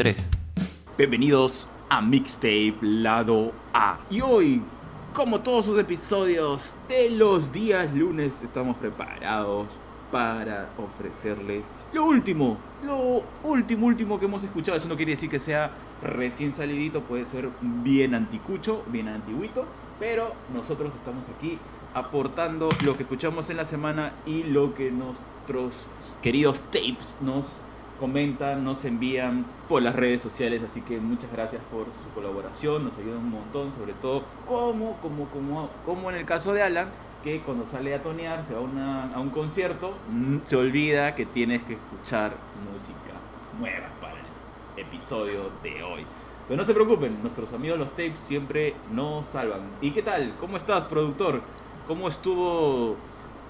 3. Bienvenidos a Mixtape Lado A. Y hoy, como todos sus episodios de los días lunes, estamos preparados para ofrecerles lo último, lo último, último que hemos escuchado. Eso no quiere decir que sea recién salidito, puede ser bien anticucho, bien antiguito, pero nosotros estamos aquí aportando lo que escuchamos en la semana y lo que nuestros queridos tapes nos comentan, nos envían por las redes sociales, así que muchas gracias por su colaboración, nos ayuda un montón, sobre todo como, como, como, como en el caso de Alan, que cuando sale a tonear, se va a, una- a un concierto, mm, se olvida que tienes que escuchar música nueva para el episodio de hoy. Pero no se preocupen, nuestros amigos los tapes siempre nos salvan. ¿Y qué tal? ¿Cómo estás, productor? ¿Cómo estuvo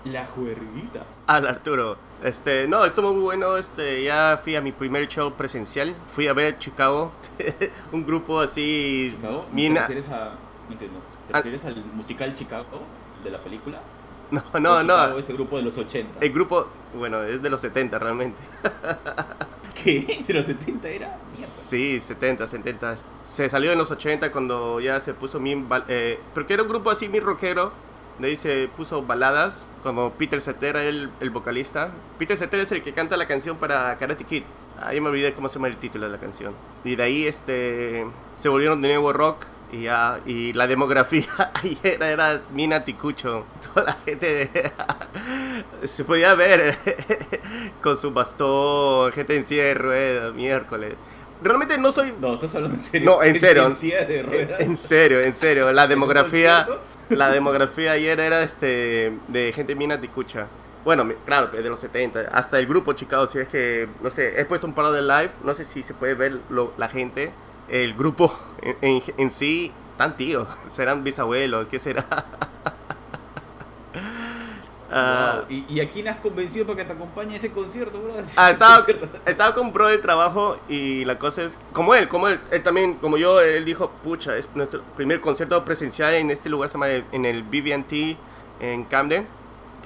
la juerguita? Al Arturo. Este, no, estuvo muy bueno. Este, ya fui a mi primer show presencial. Fui a ver Chicago. un grupo así. ¿Chicago? bien- ¿Te refieres a.? No entiendo. ¿Te Al- refieres al musical Chicago de la película? No, ¿O no, no. ese grupo de los 80. El grupo, bueno, es de los 70 realmente. ¿Qué? ¿De los 70 era? Sí, 70, 70. Se salió en los 80 cuando ya se puso bien. Eh, porque era un grupo así, muy rockero. De ahí se puso baladas. Como Peter Cetera, el, el vocalista. Peter Cetera es el que canta la canción para Karate Kid. Ahí me olvidé cómo se llama el título de la canción. Y de ahí este, se volvieron de nuevo rock. Y, ya, y la demografía ayer era bien anticucho. Toda la gente se podía ver con su bastón, gente en silla de ruedas, miércoles. Realmente no soy No, estás hablando en serio. no, en serio. ¿En? En, serio, en serio. La demografía? La demografía ayer era este de gente bien anticucha. Bueno, claro, de los 70. Hasta el grupo Chicago, si es que, no sé, he puesto un par de live, no sé si se puede ver lo- la gente. El grupo en, en- en sí, tan tíos. Serán bisabuelos, ¿qué será? Ah, Wow. ¿Y, ¿Y a quién has convencido para que te acompañe a ese concierto, bro? Ah, estaba, estaba con Pro de trabajo y la cosa es, como él, como él, él también, como yo, él dijo, pucha, es nuestro primer concierto presencial en este lugar, se llama el- en el BB&T en Camden,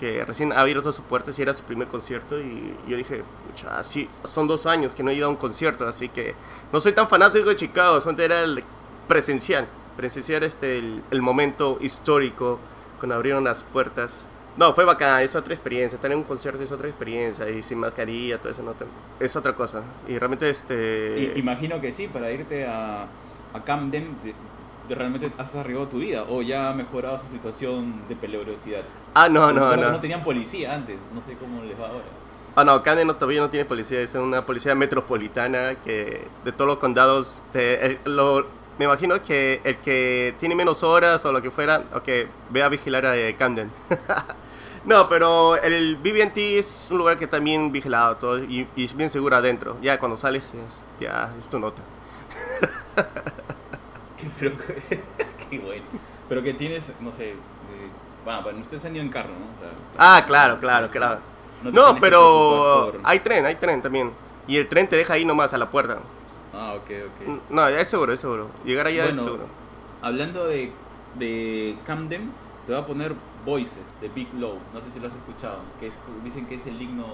que recién ha abierto sus puertas y era su primer concierto y yo dije, pucha, sí, son dos años que no he ido a un concierto, así que no soy tan fanático de Chicago, solamente era el presencial, presenciar este, el, el momento histórico cuando abrieron las puertas. No, fue bacán, es otra experiencia. Estar en un concierto es otra experiencia y sin mascarilla, todo eso no te- es otra cosa. Y realmente este imagino que sí, para irte a, a Camden, de- de realmente has arriesgado tu vida o ya ha mejorado su situación de peligrosidad. Ah, no, no, que no. No tenían policía antes, no sé cómo les va ahora. Ah, no, Camden no, todavía no tiene policía, es una policía metropolitana que de todos los condados te- el- lo- me imagino que el que tiene menos horas o lo que fuera, ok, ve a vigilar a eh, Camden. no, pero el BB&T es un lugar que está bien vigilado todo y, y es bien seguro adentro. Ya cuando sales es, ya es tu nota. Qué, pero, qué bueno. Pero que tienes, no sé, eh, bueno, bueno, ustedes han ido en carro, ¿no? O sea, Ah, claro, claro, claro. No, pero por- hay tren, hay tren también. Y el tren te deja ahí nomás a la puerta. Ah, ok, ok. No, ya es seguro, es seguro. Llegar allá es seguro. Hablando de, de Camden, te voy a poner Voices de Big Low. No sé si lo has escuchado. Que es- dicen que es el himno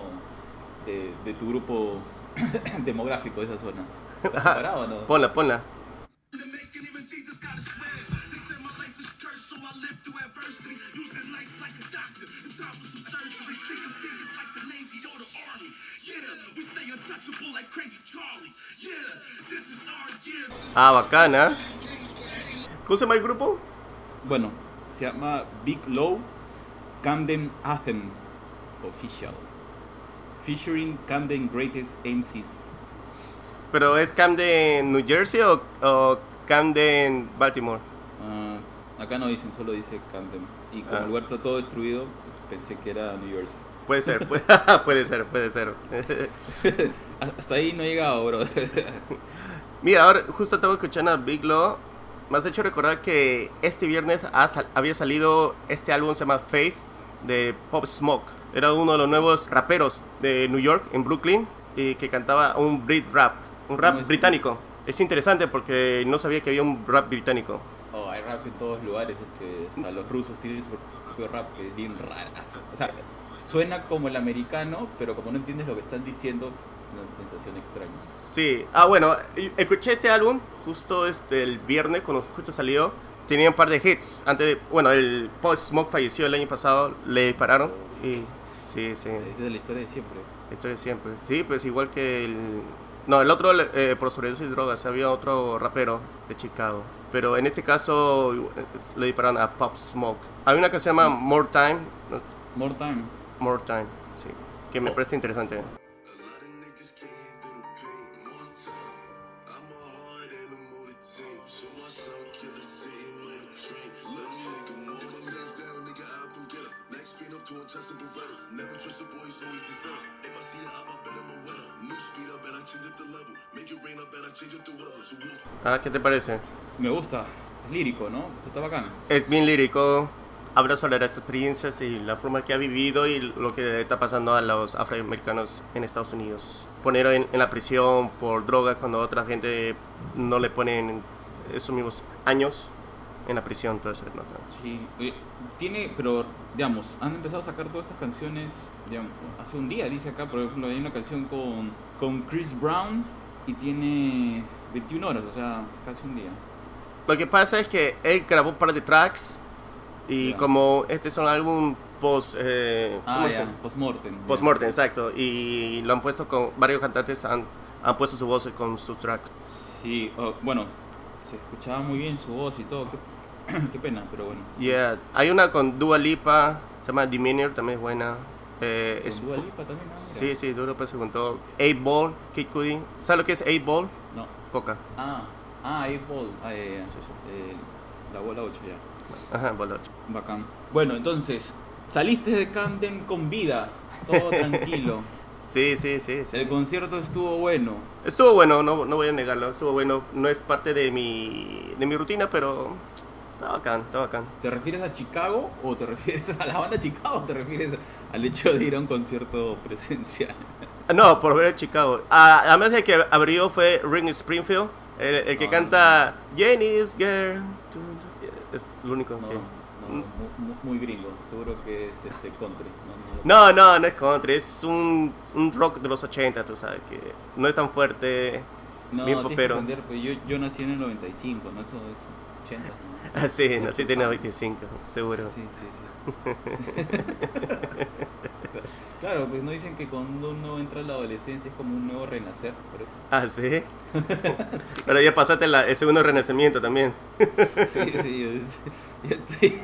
de, de tu grupo demográfico de esa zona. ¿Estás preparado o no? Ponla, ponla. Ah, bacana. ¿Cómo se llama el grupo? Bueno, se llama Big Low Camden Anthem Official. Featuring Camden Greatest MCs. ¿Pero es Camden, New Jersey o, o Camden, Baltimore? Ah, acá no dicen, solo dice Camden. Y como Ah. el lugar está todo destruido, pensé que era New Jersey. Puede ser, puede, puede ser, puede ser. Hasta ahí no he llegado, bro. Mira, ahora justo estaba escuchando a Big Law. Me has hecho recordar que este viernes había salido este álbum se llama Faith de Pop Smoke. Era uno de los nuevos raperos de New York, en Brooklyn, y que cantaba un Brit rap, un rap ¿Cómo es? británico. Es interesante porque no sabía que había un rap británico. Oh, hay rap en todos lugares, este, hasta los rusos tienen su propio rap que es bien rarazo. O sea, suena como el americano, pero como no entiendes lo que están diciendo, una sensación extraña. Sí, ah bueno, escuché este álbum justo este, el viernes cuando justo salió. Tenía un par de hits. Antes de, bueno, el Post Smoke falleció el año pasado, le dispararon. Y sí, sí, Esa es la historia de siempre. historia de siempre. Sí, pues igual que el... No, el otro eh, por sobredosis de drogas, había otro rapero de Chicago. Pero en este caso le dispararon a Pop Smoke. Hay una que se llama More Time. More time. More Time, sí. Que me Oh. parece interesante. Ah, ¿qué te parece? Me gusta. Es lírico, ¿no? Está bacana. Es bien lírico, habla sobre las experiencias y la forma que ha vivido y lo que está pasando a los afroamericanos en Estados Unidos. Poner en, en la prisión por drogas cuando otra gente no le ponen esos mismos años en la prisión, todo eso. ¿no? Sí. Tiene, pero, digamos, han empezado a sacar todas estas canciones, digamos, hace un día, dice acá, por ejemplo, hay una canción con, con Chris Brown y tiene 21 horas, o sea, casi un día. Lo que pasa es que él grabó un par de tracks y Ya. como este es un álbum post... Eh, Ah, ¿cómo se ya, llama? postmortem. Postmortem, exacto. Y lo han puesto con varios cantantes, han, han puesto su voz con sus tracks. Sí, oh, bueno, se escuchaba muy bien su voz y todo, qué, qué pena, pero bueno. Yeah. Hay una con Dua Lipa, se llama Demeanor, también es buena. Eh, es- Dua Lipa también, sí, sí, Dua Lipa se juntó. 8 Ball, Kid Cudi. ¿Sabes lo que es 8 Ball? No. Coca. Ah, ah, ahí Ball. Ah, ya, ya. Sí, sí. Eh, la bola 8 ya. Ajá, Ball 8. Bacán. Bueno, entonces, saliste de Camden con vida, todo tranquilo. Sí, sí, sí. sí. El concierto estuvo bueno. Estuvo bueno, no, no voy a negarlo. Estuvo bueno. No es parte de mi, de mi rutina, pero está bacán, está bacán. ¿Te refieres a Chicago o te refieres a la banda Chicago o te refieres al hecho de ir a un concierto presencial? No, por ver Chicago. Ah, además el que abrió fue Ring Springfield, el, el que Ah. canta Jenny's Girl. Es lo único No, que... no, mu- mu- muy, gringo. Seguro que es este country. No, no, no es country, es un, un rock de los 80, tú sabes, que no es tan fuerte, no, bien popero. entender, pues yo, yo nací en el 95, ¿no? Eso es 80. Ah, sí, tiene sabes. 25, seguro. Sí, sí, sí. claro, pues no dicen que cuando uno entra a la adolescencia es como un nuevo renacer, por eso. Ah, sí. Pero ya pasaste la- el segundo renacimiento también. Sí, sí, yo, yo estoy,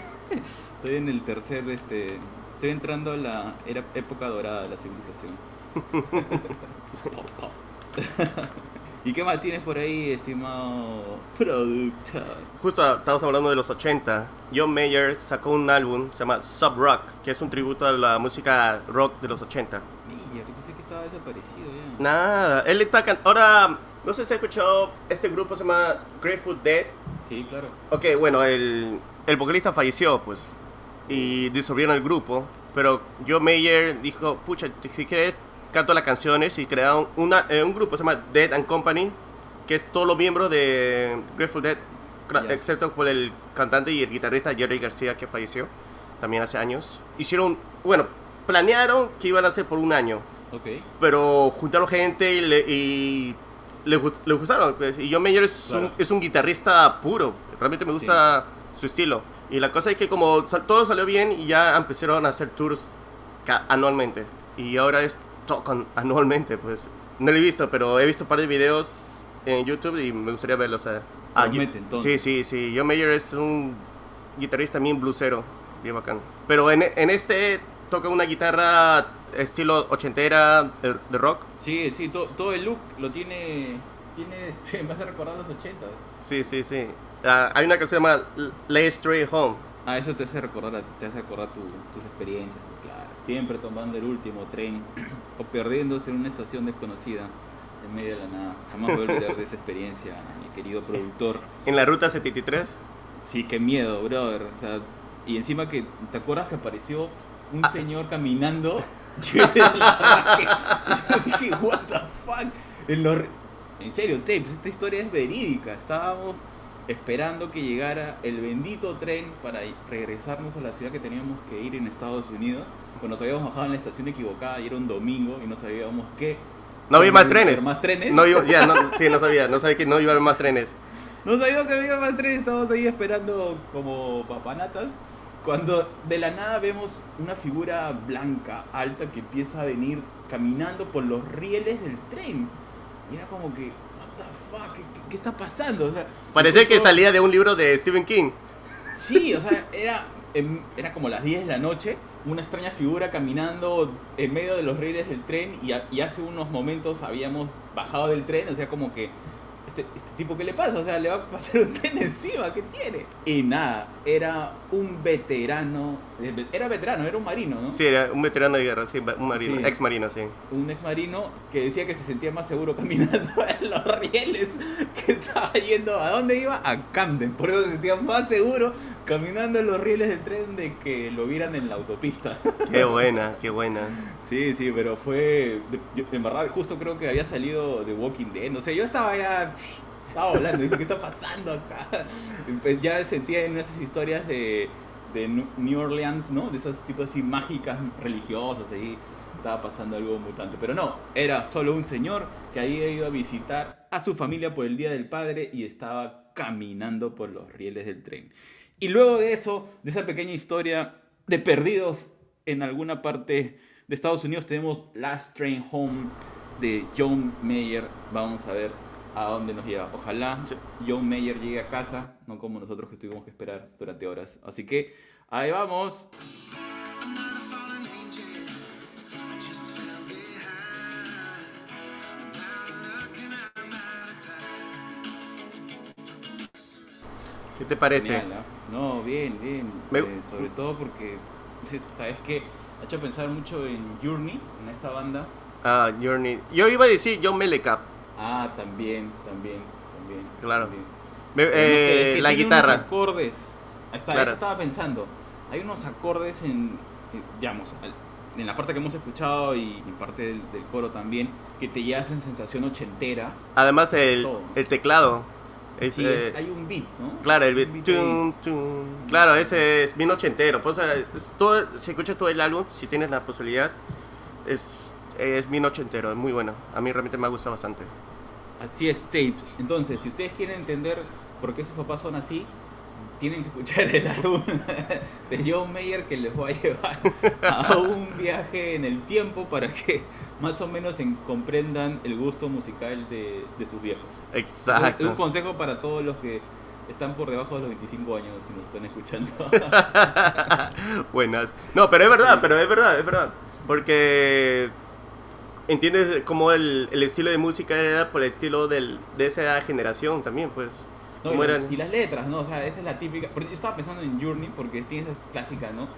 estoy en el tercer, este, estoy entrando a la era, época dorada de la civilización. ¿Y qué más tienes por ahí, estimado productor? Justo estamos hablando de los 80. John Mayer sacó un álbum, se llama Sub Rock, que es un tributo a la música rock de los 80. Mira, yo pensé que estaba desaparecido ya. Nada, él está Ahora, no sé si has escuchado, este grupo se llama Grateful Dead. Sí, claro. Ok, bueno, el, el vocalista falleció, pues, y disolvieron el grupo, pero Joe Mayer dijo, pucha, si quieres, canto las canciones y crearon una, eh, un grupo, se llama Dead and Company, que es todos los miembros de Grateful Dead, Ya. excepto por el cantante y el guitarrista Jerry García, que falleció también hace años. Hicieron, bueno, planearon que iban a hacer por un año, Ok. pero juntaron gente y le, y le, le gustaron. pues, Y John Mayer es, Claro. un, es un guitarrista puro. Realmente me gusta su estilo. Y la cosa es que como todo salió bien y ya empezaron a hacer tours anualmente. Y ahora es tocan anualmente, pues. No lo he visto, pero he visto un par de videos en YouTube y me gustaría verlos. O sea, ah, yo- Promete, entonces. sí, sí, sí. John Mayer es un guitarrista bien bluesero, bien bacán. Pero en, en este toca una guitarra estilo ochentera de, de rock. Sí, sí, to- todo el look lo tiene, tiene, este, me hace recordar los 80. Sí, sí, sí. Ah, hay una que se llama Lay Straight Home. Ah, eso te hace recordar, te hace recordar tu- tus experiencias. Siempre tomando el último tren o perdiéndose en una estación desconocida en medio de la nada. Jamás voy a olvidar de esa experiencia, mi querido productor. En la ruta 73. Sí, qué miedo, brother. O sea, y encima que, ¿te acuerdas que apareció un Ah. señor caminando? Yo dije, what the fuck. En, en serio, tapes, esta historia es verídica. Estábamos esperando que llegara el bendito tren para regresarnos a la ciudad que teníamos que ir en Estados Unidos. Pues nos habíamos bajado en la estación equivocada y era un domingo y no sabíamos qué No había más ¿Cuándo iba a haber trenes. más trenes? No iba, ya, no, sí, no sabía, no sabía que no iba a haber más trenes. No sabíamos que había más trenes, estábamos ahí esperando como papanatas. Cuando de la nada vemos una figura blanca, alta, que empieza a venir caminando por los rieles del tren. Y era como que, what the fuck, ¿qué, qué- qué está pasando? O sea, Parecía que salía de un libro de Stephen King. Sí, o sea, era, era como las 10 de la noche, una extraña figura caminando en medio de los rieles del tren y, a- y hace unos momentos habíamos bajado del tren, o sea, como que, este, este tipo, ¿qué le pasa? O sea, le va a pasar un tren encima, ¿qué tiene? Y nada, era un veterano, era veterano, era un marino, ¿no? Sí, era un veterano de guerra, sí, un marino, Sí. ex marino, sí. Un ex marino que decía que se sentía más seguro caminando en los rieles, que estaba yendo, ¿a dónde iba? A Camden, por eso se sentía más seguro caminando en los rieles del tren de que lo vieran en la autopista. Qué buena, qué buena. Sí, sí, pero fue, en verdad, justo creo que había salido de Walking Dead, no sé, yo estaba ya, estaba hablando, dije, ¿qué está pasando acá? Pues Ya sentía en esas historias de, de New Orleans, ¿no? De esos tipos así mágicas, religiosas, ahí estaba pasando algo mutante. Pero no, era solo un señor que había ido a visitar a su familia por el Día del Padre y estaba caminando por los rieles del tren. Y luego de eso, de esa pequeña historia de perdidos en alguna parte de Estados Unidos, tenemos Last Train Home de John Mayer. Vamos a ver a dónde nos lleva. Ojalá. John Mayer llegue a casa, no como nosotros que tuvimos que esperar durante horas. Así que ahí vamos. ¿Qué te parece? Genial. No, bien, bien. Me- Eh, sobre todo porque, ¿sabes qué? Ha hecho pensar mucho en Journey, en esta banda. Ah, Journey. Yo iba a decir John Mellencamp. Ah, también, también, también. Claro. también. Me- eh, es que la guitarra. Unos acordes. Ahí está, Claro. eso estaba pensando. Hay unos acordes en, en- digamos, en la parte que hemos escuchado y en parte del, del coro también, que te hacen sensación ochentera. Además, el teclado. Es, Sí, eh, hay un beat, ¿no? Claro, el beat. beat. Claro, ese es bien ochentero. Pues, es todo, si escuchas todo el álbum, si tienes la posibilidad, es, es bien ochentero, es muy bueno. A mí realmente me gusta bastante. Así es, tapes. Entonces, si ustedes quieren entender por qué sus papás son así, tienen que escuchar el álbum de John Mayer que les va a llevar a un viaje en el tiempo para que más o menos en- comprendan el gusto musical de, de sus viejos. Es un Exacto. consejo para todos los que están por debajo de los 25 años si nos están escuchando. Buenas. No, pero es verdad, pero es verdad, es verdad. Porque entiendes cómo el, el estilo de música era por el estilo del, de esa generación también, pues. No, ¿Cómo y, eran? y las letras, ¿no? O sea, esa es la típica. yo estaba pensando en Journey porque tiene esa clásica, ¿no?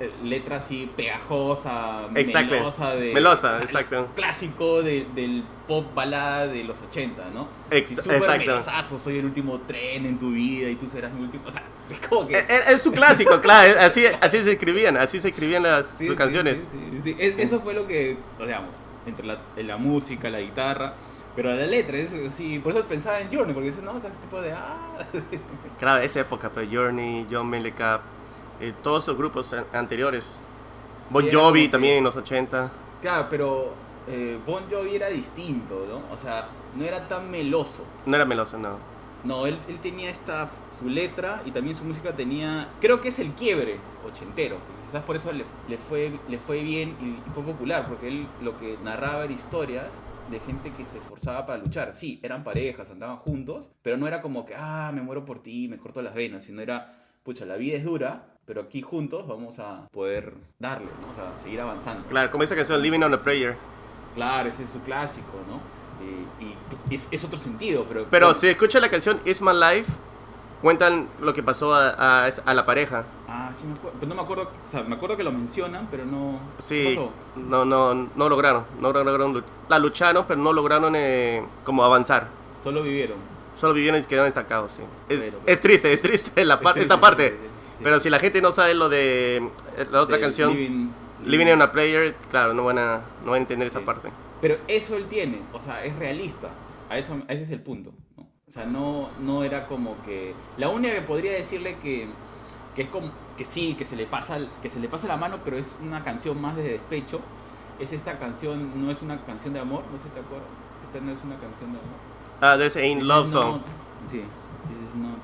Eh, Letra así pegajosa, Exacto. melosa. De, Melosa, o sea, exacto. Clásico de- del pop balada de los 80, ¿no? Ex- Y súper exacto. melosazo, soy el último tren en tu vida y tú serás mi último. O sea, es como que. Es, es- es su clásico, claro. Así, así se escribían, así se escribían las Sí, sus sí, canciones. sí, sí, sí. Es- Eso fue lo que, digamos, entre la, la música, la guitarra. Pero la letra, es así, por eso pensaba en Journey, porque dices, no, o sea, tipo de. Ah, Claro, esa época, pues Journey, John Mellencamp, eh, todos esos grupos an- anteriores. Bon Sí, Jovi que- también en los 80. Claro, pero eh, Bon Jovi era distinto, ¿no? O sea, no era tan meloso. No era melosa, no. No, él, él tenía esta, su letra y también su música tenía, creo que es el quiebre ochentero. Quizás por eso le, le fue, le fue bien y, y fue popular, porque él lo que narraba era historias de gente que se esforzaba para luchar. Sí, eran parejas, andaban juntos, pero no era como que, ah, me muero por ti, me corto las venas, sino era, pucha, la vida es dura, pero aquí juntos vamos a poder darle, ¿no? O sea, seguir avanzando. Claro, como esa canción Living on a Prayer. Claro, ese es su clásico, ¿no? Eh, y es, es otro sentido, pero... Pero si escucha la canción It's My Life, cuentan lo que pasó a, a- a la pareja. Ah, sí me acuerdo. Pero no me acuerdo, o sea, me acuerdo que lo mencionan, pero no... ¿qué Sí, no, no, no lograron. No lograron la lucharon, pero no lograron eh, como avanzar. Solo vivieron. Solo vivieron y quedaron destacados, sí. Es, Pero- es triste, es triste la par- Es esta parte. sí, sí, sí. Pero si la gente no sabe lo de eh, la otra De canción, Living, Living on a Prayer, claro, no van a, no van a entender esa parte. Pero eso él tiene, o sea, es realista. A eso, a ese es el punto. ¿no? O sea, no, no era como que... La única que podría decirle que, que es como que sí, que se le pasa que se le pasa la mano, pero es una canción más de despecho, es esta canción, no es una canción de amor, no sé si te acuerdas. Esta no es una canción de amor. Ah, there's Ain't Love Song. not- Sí, this is not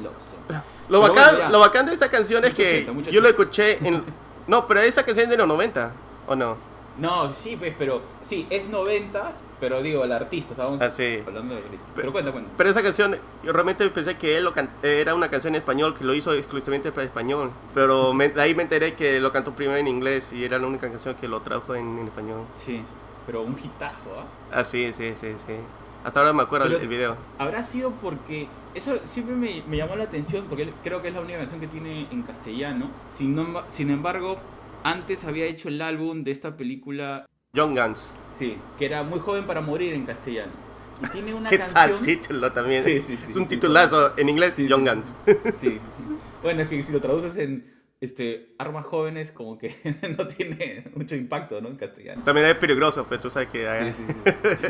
a love song. Lo bacán, bueno, lo bacán de esa canción es Mucho que yo lo escuché en... No, pero esa canción es de los 90, ¿o no? No, sí, pues, pero sí, es noventas, pero digo, el artista, estábamos Ah, sí. hablando de artista. Pero cuenta, cuenta. Pero esa canción, yo realmente pensé que él lo can- era una canción en español, que lo hizo exclusivamente para español. Pero me- de ahí me enteré que lo cantó primero en inglés y era la única canción que lo trajo en, en español. Sí, pero un hitazo, ¿ah? Ah, sí, sí, sí, sí. Hasta ahora me acuerdo Pero- el video. Habrá sido porque eso siempre me, me llamó la atención porque creo que es la única canción que tiene en castellano. Sin, sin embargo, antes había hecho el álbum de esta película, Young Guns. sí, que era Muy joven para morir en castellano. Y tiene una ¿Qué canción... tal título también? Sí, sí, sí, es un titulazo. En inglés, Young. Guns. Sí. Bueno, es que si lo traduces en este, armas jóvenes, como que no tiene mucho impacto, ¿no? En castellano. También es peligroso, pero tú sabes que... ah, Sí, sí, sí.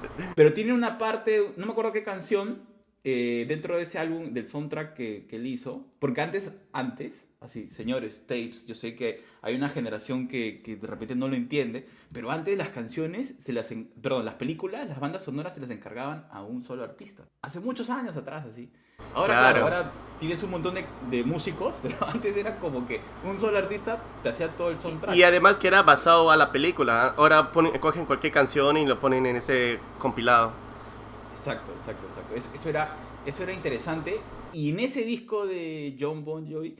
Pero tiene una parte, no me acuerdo qué canción, eh, dentro de ese álbum, del soundtrack que, que él hizo. Porque antes, antes, así, señores, tapes, yo sé que hay una generación que, que de repente no lo entiende, pero antes las canciones, se las en- perdón, las películas, las bandas sonoras se las encargaban a un solo artista. Hace muchos años atrás, así. Ahora, claro, Claro. ahora tienes un montón de, de músicos, pero antes era como que un solo artista te hacía todo el soundtrack. Y además que era basado a la película. ¿ah? Ahora ponen, cogen cualquier canción y lo ponen en ese compilado. Exacto, exacto, exacto. Es- Eso era, eso era interesante. Y en ese disco de John Bon Jovi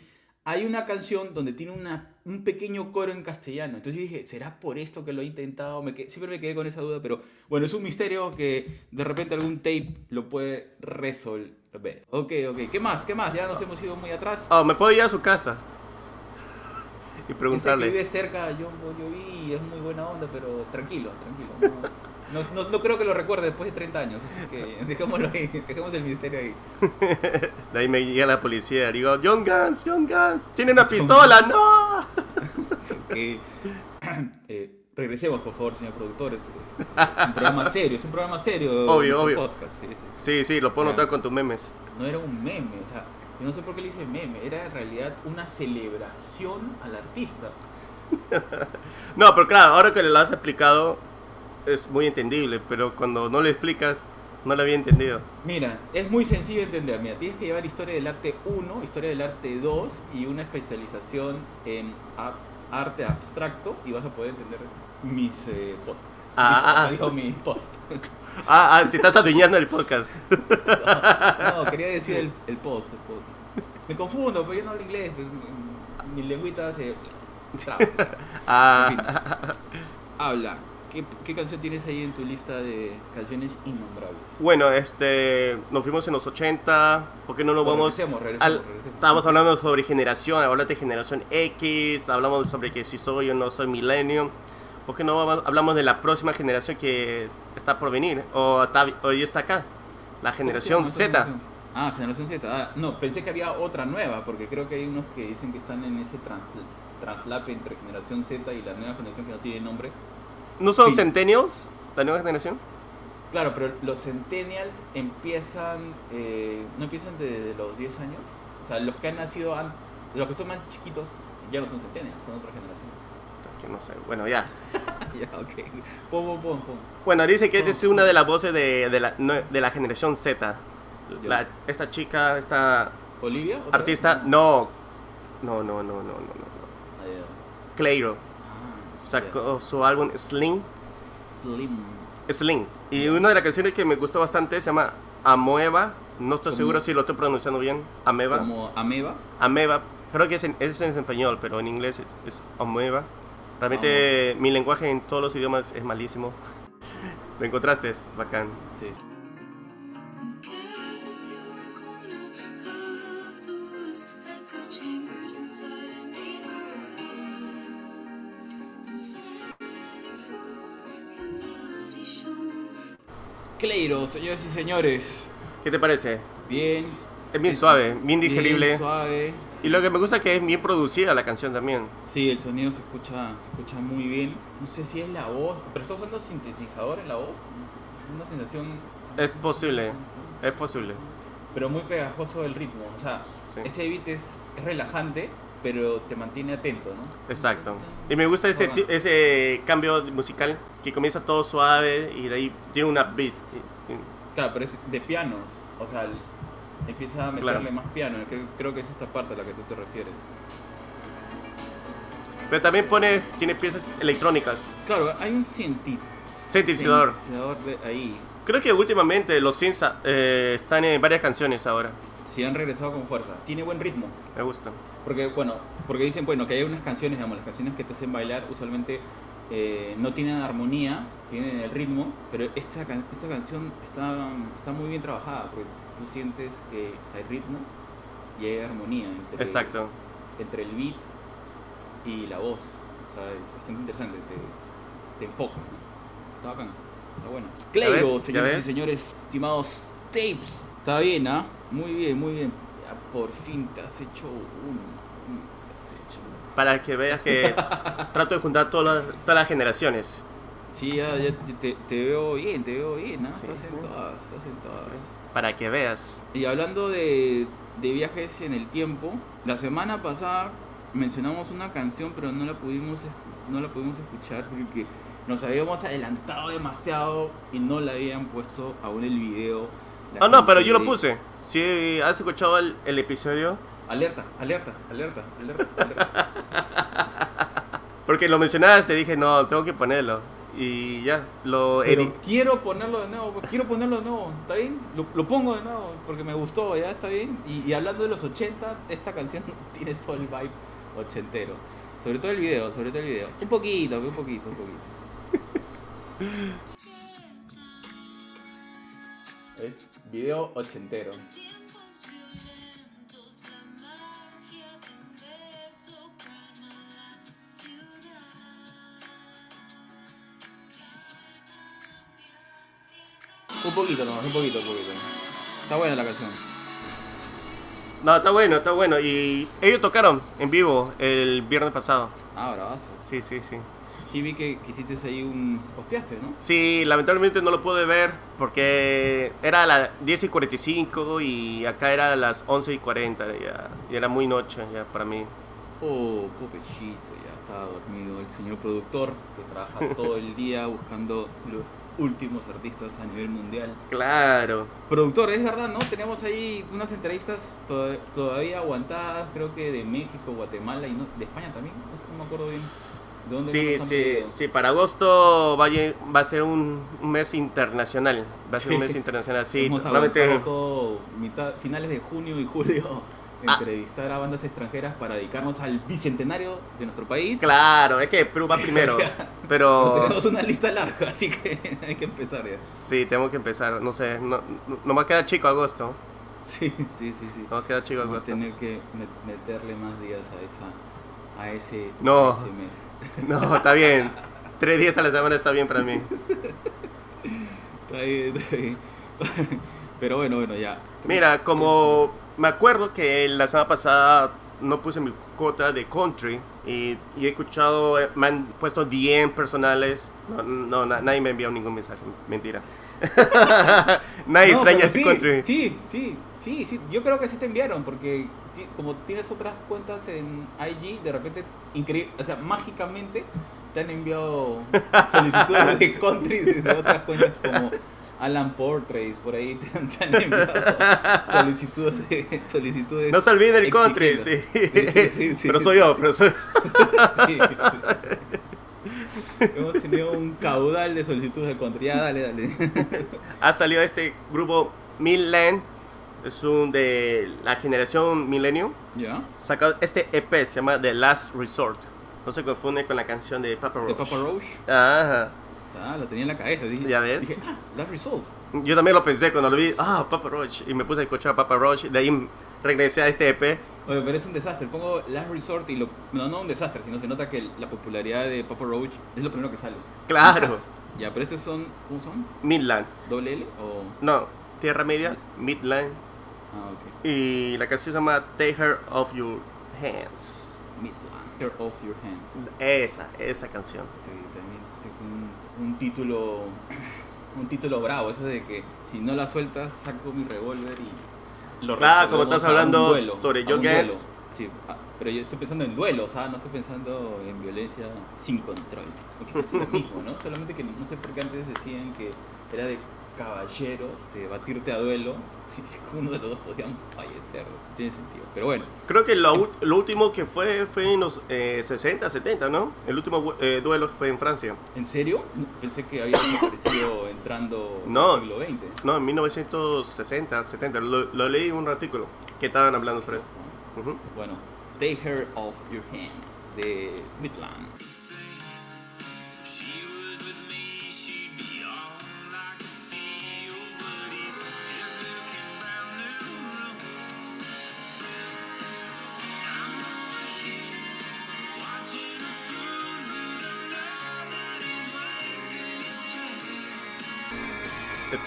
hay una canción donde tiene una, un pequeño coro en castellano. Entonces yo dije, ¿será por esto que lo he intentado? Me siempre me quedé con esa duda, pero bueno, es un misterio que de repente algún tape lo puede resolver. Ok, ok. ¿Qué más? ¿Qué más? Ya nos hemos ido muy atrás. Oh, ¿me puedo ir a su casa? Y que preguntarle. vive cerca de John Bon Jovi y es muy buena onda, pero tranquilo, tranquilo. No, no- no- no creo que lo recuerde después de 30 años, así que dejémoslo ahí, dejemos el misterio ahí. De ahí me llega la policía. Digo, Young Guns, Young Guns. Tiene una pistola, no. eh, regresemos por favor señor productor es, es un programa serio es un programa serio Obvio, obvio. podcast, sí, sí, sí. Sí, lo puedo notar con tus memes. no era un meme o sea yo no sé por qué le hice meme era en realidad una celebración al artista No, pero claro, ahora que le lo has explicado es muy entendible, pero cuando no le explicas, no lo había entendido. mira es muy sencillo de entender mira tienes que llevar historia del arte 1 historia del arte 2 y una especialización en arte abstracto y vas a poder entender mis eh, post Ah, ah, digo post Ah, ah, te estás adueñando del podcast. No, quería decir el, el post, el post. Me confundo, pero yo no hablo inglés. pues, Mi, mi lengüita se... traba. Ah, Habla. ¿Qué, ¿Qué canción tienes ahí en tu lista de canciones innombrables? bueno, este, nos fuimos en los 80, ¿por qué no nos Bueno, vamos? regresemos, regresemos, al- regresemos. Estábamos hablando sobre generación, hablamos de generación X, hablamos sobre que si soy o no soy millennium. ¿Por qué no hablamos de la próxima generación que está por venir? O está, hoy está acá, la generación ¿Cómo se llama esa Z. generación? Ah, generación Z. Ah, no, pensé que había otra nueva, porque creo que hay unos que dicen que están en ese trans- traslape entre generación Z y la nueva generación que no tiene nombre. ¿No son Sí. centennials, la nueva generación? Claro, pero los centennials empiezan, eh, no empiezan desde los 10 años. O sea, los que han nacido, los que son más chiquitos, ya no son centennials, son otra generación. Que no sé, bueno, ya. ya, ok. Pon, pon, pon. Bueno, dice que es una de las voces de, de la, no, de la generación Z. La- esta chica, esta ¿Olivia? ¿Otra artista, vez? no. No, no, no, no, no, no. Ah. Clairo Ah, sacó su álbum Sling. ya. Slim. Sling. Y una de las canciones que me gustó bastante se llama Amoeba. No estoy Como- seguro si lo estoy pronunciando bien. Ameba. Como Ameba. Ameba. Creo que es en, es en español, pero en inglés es, es Amoeba. Realmente mi lenguaje en todos los idiomas es malísimo. ¿Lo encontraste? Es bacán. Sí. Cleiro, señores y señores. ¿Qué te parece? Bien. Es bien suave, bien digerible. Bien suave. Y lo que me gusta es que es bien producida la canción también. Sí, el sonido se escucha, se escucha muy bien. No sé si es la voz, pero está usando sintetizador en la voz. Una sensación. Es posible, es posible. Pero muy pegajoso el ritmo. O sea, Sí. ese beat es, es relajante, pero te mantiene atento, ¿no? Exacto. Y me gusta ese, ese cambio musical que comienza todo suave y de ahí tiene una beat. Claro, pero es de pianos, o sea, empieza a meterle Claro. más piano, creo, creo que es esta parte a la que tú te refieres. Pero también pones, tiene piezas electrónicas. Claro, hay un Sintetizador. ahí. Creo que últimamente los synths eh, están en varias canciones ahora. Sí han regresado con fuerza. Tiene buen ritmo. Me gusta. Porque, bueno, porque dicen, bueno, que hay unas canciones, digamos, las canciones que te hacen bailar usualmente eh, no tienen armonía, tienen el ritmo, pero esta, can- esta canción está, está muy bien trabajada, porque tú sientes que hay ritmo y hay armonía entre, Exacto. entre el beat y la voz. O sea, es bastante interesante, te, te enfoca. Está bacán, está bueno. ¿Ya señores y señores, estimados tapes. Está bien, ¿ah? Muy bien, muy bien. Por fin te has hecho uno. mm, Te has hecho uno. Para que veas que trato de juntar todas las, todas las generaciones. Sí, ya, ya te, te- veo bien, te veo bien, ¿ah? Sí. Estás en todas, estás en todas. Para que veas. Y hablando de, de viajes en el tiempo, la semana pasada mencionamos una canción, pero no la pudimos, no la pudimos escuchar porque nos habíamos adelantado demasiado y no la habían puesto aún el video. Ah, no, pero yo lo puse. Si has escuchado el, el episodio, Alerta, alerta, alerta, alerta, alerta. porque lo mencionaste, dije, no, tengo que ponerlo. Y ya, lo Pero quiero ponerlo de nuevo, quiero ponerlo de nuevo, ¿está bien? Lo, lo pongo de nuevo porque me gustó, ya está bien. Y, y hablando de los 80, esta canción tiene todo el vibe ochentero. Sobre todo el video, sobre todo el video. Un poquito, un poquito, un poquito. Video ochentero. Un poquito nomás, un poquito, un poquito. Está buena la canción. No, está bueno, está bueno. Y ellos tocaron en vivo el viernes pasado. Ah, bravazo. Sí, sí, sí. Sí vi que, que hiciste ahí un... Posteaste, ¿no? Sí, lamentablemente no lo pude ver porque era a las 10 y 45 y acá era a las 11 y 40. Ya, y era muy noche ya para mí. Oh, pobrecito, ya estaba dormido el señor productor que trabaja todo el día buscando los últimos artistas a nivel mundial. Claro. Productor, es verdad, ¿no? Tenemos ahí unas entrevistas toda- todavía aguantadas, creo que de México, Guatemala y no- de España también, eso no me acuerdo bien. ¿De dónde Sí, sí, sí, para agosto va a, va a ser un, un mes internacional. Va a ser un Sí. mes internacional, sí. Hemos realmente. aguantado todo mitad, finales de junio y julio Ah. entrevistar a bandas extranjeras para dedicarnos al bicentenario de nuestro país. Claro, es que Perú va primero. Pero Tenemos una lista larga, así que hay que empezar ya. sí, tengo que empezar. No sé, no, no, no me queda chico agosto. Sí, sí, sí, sí. No me queda chico Vamos a agosto. tener que met- meterle más días a esa a ese, No. a ese mes. No, está bien. Tres días a la semana está bien para mí. Está bien, está bien. Pero bueno, bueno, ya. Mira, como me acuerdo que la semana pasada no puse mi cuota de country y, y he escuchado, eh, me han puesto DM personales. No, no na- nadie me envió ningún mensaje, mentira. nadie No, extraña sí, country. Sí, sí, sí, sí. Yo creo que sí te enviaron, porque como tienes otras cuentas en IG, de repente, increíble, o sea, mágicamente te han enviado solicitudes de country desde otras cuentas como Alan Portraits, por ahí te han, te han enviado solicitudes de solicitudes. No se olvide el country, sí. exigidas. Sí, sí, sí. Pero soy yo, pero soy... Hemos tenido un caudal de solicitudes de country. Ya, dale, dale. Ha salido este grupo Millennium, es un de la generación Millennium. ¿Ya? Sacado este EP, se llama The Last Resort. No se confunde con la canción de Papa Roach. De Papa Roach. Ajá. Ah, la tenía en la cabeza. Dije, Ya ves. Dije, ah, Last Result. Yo también lo pensé cuando lo vi. Ah, Papa Roach. Y me puse a escuchar Papa Roach. De ahí regresé a este EP. Oye, pero es un desastre. Pongo Last Resort y lo. No, no un desastre, sino se nota que la popularidad de Papa Roach es lo primero que sale. Claro. Ya, pero estos son. ¿Cómo son? Midland. ¿Doble L o.? No, Tierra Media, Midland. Ah, ok. Y la canción se llama Take Her Off Your Hands. Tear off your hands. Esa, esa canción. Sí, también un, un título. Un título bravo. Eso de que si no la sueltas, saco mi revólver y. Lo Claro, como estás hablando duelo, sobre duelo. Gans. Sí, ah, pero yo estoy pensando en duelos, ¿ah? no estoy pensando en violencia sin control. Porque es lo mismo, ¿no? Solamente que no sé por qué antes decían que era de caballeros de batirte a duelo si si uno de los dos podían fallecer. No Tiene sentido. Pero bueno, Creo que lo, lo último que fue fue en los eh, 60, 70, ¿no? El último eh, duelo fue en Francia. ¿en serio? Pensé que había desaparecido entrando No. el siglo XX. No, en 1960, 70. Lo, lo leí en un artículo que estaban hablando sobre eso. Ujú. Bueno, Take Her Off Your Hands de Midland.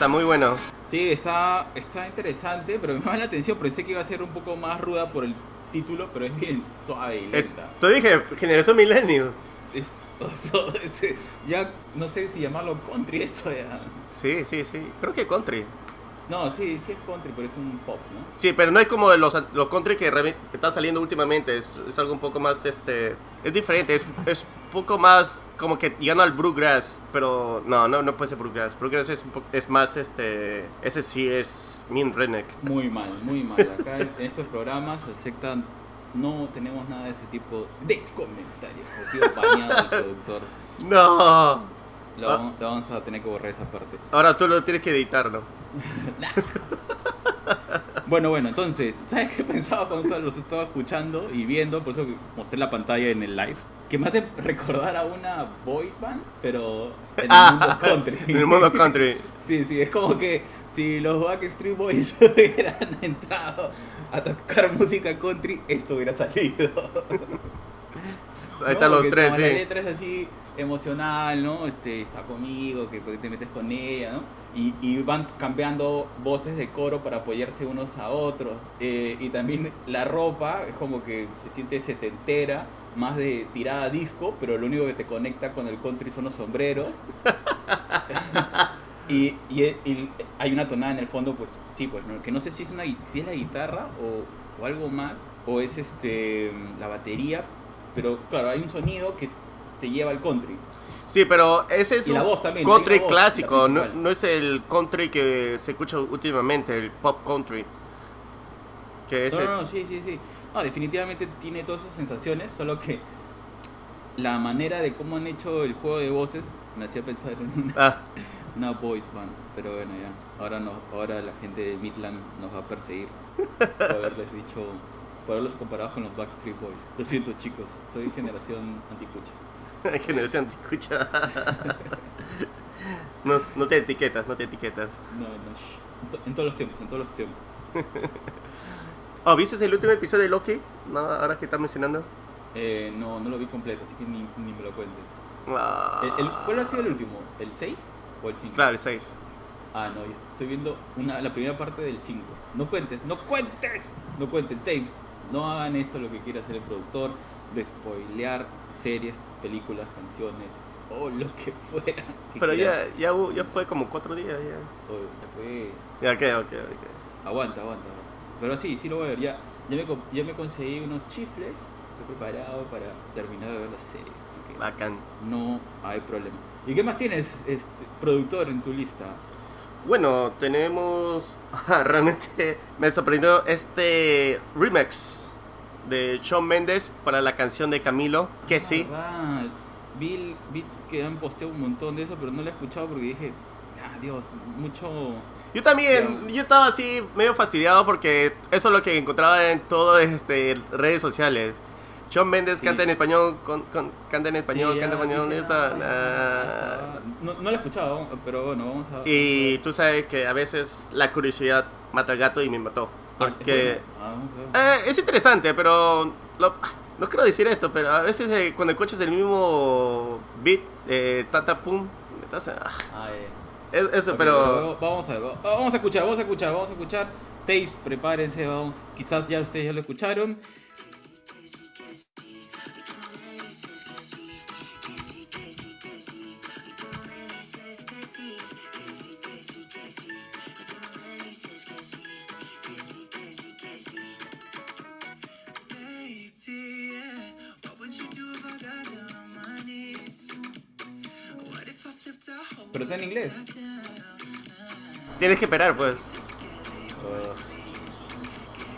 Está muy bueno. Sí, está, está interesante, pero me llama la atención. Pensé que iba a ser un poco más ruda por el título, pero es bien suave y Es, lenta. te dije, generación millennial. Es, o sea, este, ya no sé si llamarlo country esto ya. Sí, sí, sí. Creo que country. No, sí, sí es country, pero es un pop, ¿no? Sí, pero no es como los, los country que re- están saliendo últimamente. Es, es algo un poco más, este... Es diferente. Es, es un poco más como que no al bluegrass. Pero no, no, no puede ser bluegrass. Bluegrass es, un po- es más, este... Ese sí es mean redneck. Muy mal, muy mal. Acá en estos programas aceptan, no tenemos nada de ese tipo de comentarios. Sido bañado el productor. No. Lo, Ah. lo vamos a tener que borrar esa parte. Ahora tú lo tienes que editarlo. Bueno, bueno, entonces, ¿sabes qué pensaba cuando los estaba escuchando y viendo? Por eso mostré la pantalla en el live. Que me hace recordar a una voice band, pero en el mundo country. en el mundo country. Sí, sí, es como que si los Backstreet Boys hubieran entrado a tocar música country, esto hubiera salido. Ahí están No, los tres, sí. es así emocional, ¿no? Este, está conmigo, que te metes con ella, ¿no? Y, y van cambiando voces de coro para apoyarse unos a otros. Eh, y también la ropa es como que se siente setentera, más de tirada disco, pero lo único que te conecta con el country son los sombreros. y, y- y hay una tonada en el fondo, pues sí, pues, ¿no? que no sé si es, una, si es la guitarra o, o algo más, o es este la batería, pero claro, hay un sonido que te lleva al country. Sí, pero ese es Y la un voz también, country voz, clásico, no, no es el country que se escucha últimamente, el pop country. Que es No, el- no, no, sí, sí, sí. No, definitivamente tiene todas esas sensaciones, solo que la manera de cómo han hecho el juego de voces me hacía pensar en una, Ah, una voice band. Pero bueno, ya. Ahora, no, ahora la gente de Midland nos va a perseguir por haberles dicho, por haberlos comparado con los Backstreet Boys. Lo siento, chicos, soy generación anticucha. Generación te escucha. no, no te etiquetas, no te etiquetas. No, no. En to- en todos los tiempos, en todos los tiempos. Oh, ¿viste el último episodio de Loki? No, ahora que estás mencionando. Eh, no, no lo vi completo, así que ni, ni me lo cuentes. Ah, El- el- ¿Cuál ha sido el último? ¿El 6 o el 5? Claro, el 6. Ah, no, yo estoy viendo una, la primera parte del 5. No cuentes, no cuentes, no cuenten, tapes. No hagan esto lo que quiere hacer el productor, de spoilear series, películas, canciones o lo que fuera. que Pero ya, ya, ya fue como cuatro días. Ya, después, ya ok, ok, ok. aguanta, aguanta. Pero sí, sí lo voy a ver. Ya, ya, me, ya me conseguí unos chifles, estoy preparado para terminar de ver la serie. Así que Bacán. no hay problema. ¿Y qué más tienes, este, productor, en tu lista? Bueno, tenemos. Realmente me sorprendió este remix de Shawn Mendes para la canción de Camilo. Que sí. Vi, vi que han posteado un montón de eso, pero no lo he escuchado porque dije, ah, Dios, mucho... Yo también, yo estaba así medio fastidiado porque eso es lo que encontraba en todas este, redes sociales. Shawn Mendes Sí. canta en español, con, con- canta en español, Sí, canta en español. ya ah, ya, ya. No, no lo he escuchado, pero bueno, vamos a... Y tú sabes que a veces la curiosidad mata al gato y me mató. Es Porque. Ah, eh, es interesante, pero lo- no quiero decir esto, pero a veces eh, cuando escuchas el mismo beat, eh, tata pum, estás, ah, Ah, eh. es- eso, pero Vamos a ver, va- vamos a escuchar, vamos a escuchar, vamos a escuchar. Tapes, prepárense, vamos, quizás ya ustedes ya lo escucharon. Inglés. Tienes que esperar, pues.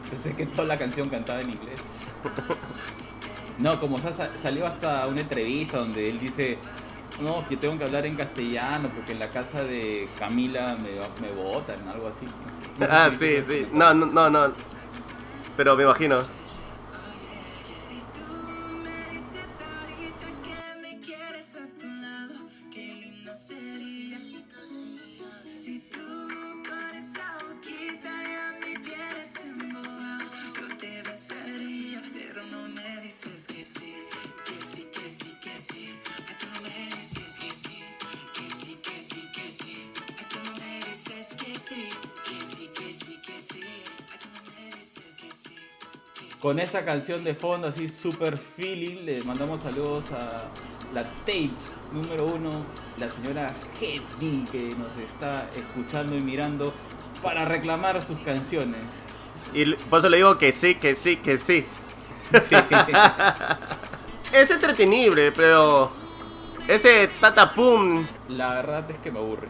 Pensé que toda la canción cantaba en inglés. No, como sa- sa- salió hasta una entrevista donde él dice, no, que tengo que hablar en castellano porque en la casa de Camila me, me botan, algo así. No sé Ah, sí, sí. No, no, no, no. Pero me imagino. Con esta canción de fondo, así super feeling, le mandamos saludos a la tape número uno, la señora Hedy, que nos está escuchando y mirando para reclamar sus canciones. Y por eso le digo que sí, que sí, que sí. Sí. Es entretenible, pero. Ese tatapum. La verdad es que me aburre.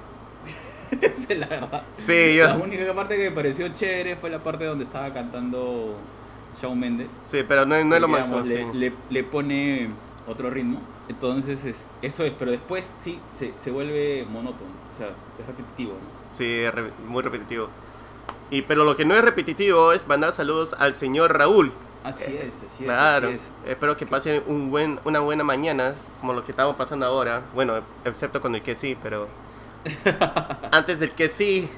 Esa es la verdad. Sí, La única parte que me pareció chévere fue la parte donde estaba cantando Shawn Mendes. Sí, pero no, no es lo Porque, máximo. digamos, sí. le, le- le pone otro ritmo. Entonces, es- eso es. Pero después sí se, se vuelve monótono. O sea, es repetitivo. ¿no? Sí, es re- muy repetitivo. Y, pero lo que no es repetitivo es mandar saludos al señor Raúl. Así Eh, es, así es. Claro, es. espero que pase un buen, una buena mañana, como lo que estamos pasando ahora. Bueno, excepto con el que sí, pero antes del que sí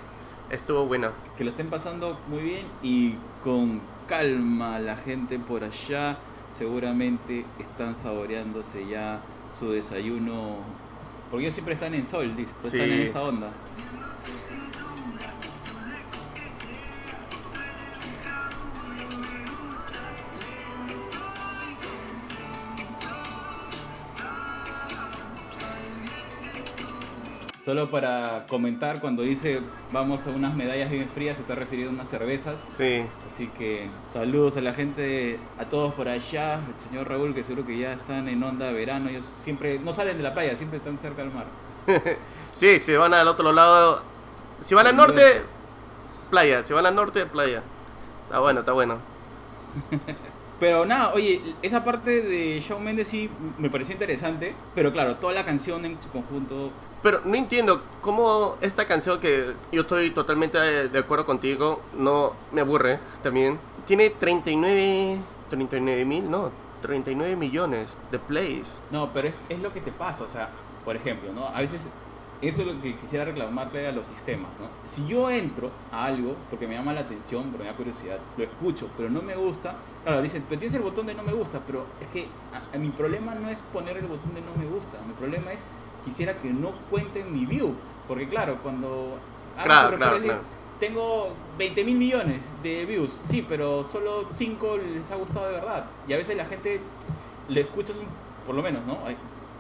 estuvo bueno. Que lo estén pasando muy bien y con calma la gente por allá. Seguramente están saboreándose ya su desayuno. Porque ellos siempre están en sol, pues Sí. están en esta onda. Solo para comentar, cuando dice vamos a unas medallas bien frías, se está refiriendo a unas cervezas. Sí, Así que saludos a la gente, a todos por allá, el señor Raúl, que seguro que ya están en onda de verano. Ellos siempre no salen de la playa, siempre están cerca del mar. sí, si van al otro lado, si van al norte, playa, si van al norte, playa. Está bueno, está bueno. Pero nada, oye, esa parte de Shawn Mendes sí me pareció interesante, pero claro, toda la canción en su conjunto Pero no entiendo cómo esta canción que yo estoy totalmente de acuerdo contigo, no me aburre también. Tiene 39, 39 mil, no, 39 millones de plays. No, pero es, es lo que te pasa, o sea, por ejemplo, ¿no? A veces eso es lo que quisiera reclamarle a los sistemas, ¿no? Si yo entro a algo porque me llama la atención, porque me da curiosidad, lo escucho, pero no me gusta, claro, dicen, pero tienes el botón de no me gusta, pero es que a- a mi problema no es poner el botón de no me gusta, mi problema es quisiera que no cuenten mi view, porque claro, cuando... Claro, claro, decir, claro. Tengo 20 mil millones de views, sí, pero solo 5 les ha gustado de verdad. Y a veces la gente le escuchas por lo menos, ¿no?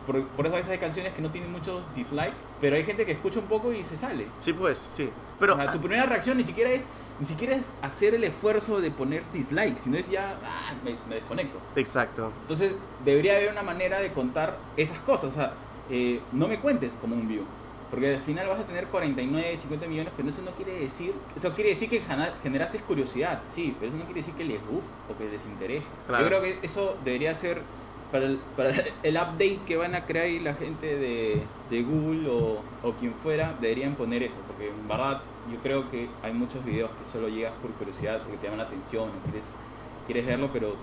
Por, por eso a veces hay canciones que no tienen muchos dislikes, pero hay gente que escucha un poco y se sale. Sí, pues, sí. Pero, o sea, tu primera reacción ni siquiera es ni siquiera es hacer el esfuerzo de poner dislike, sino es ya, ah, me, me desconecto. exacto. Entonces debería haber una manera de contar esas cosas, o sea, eh, no me cuentes como un view. Porque al final vas a tener 49, 50 millones, pero eso no quiere decir, eso quiere decir que generaste curiosidad, sí, pero eso no quiere decir que les guste o que les interese. Claro. Yo creo que eso debería ser para el, para el update que van a crear la gente de, de Google o, o quien fuera, deberían poner eso, porque en verdad yo creo que hay muchos videos que solo llegas por curiosidad, porque te llaman la atención o quieres, quieres verlo, pero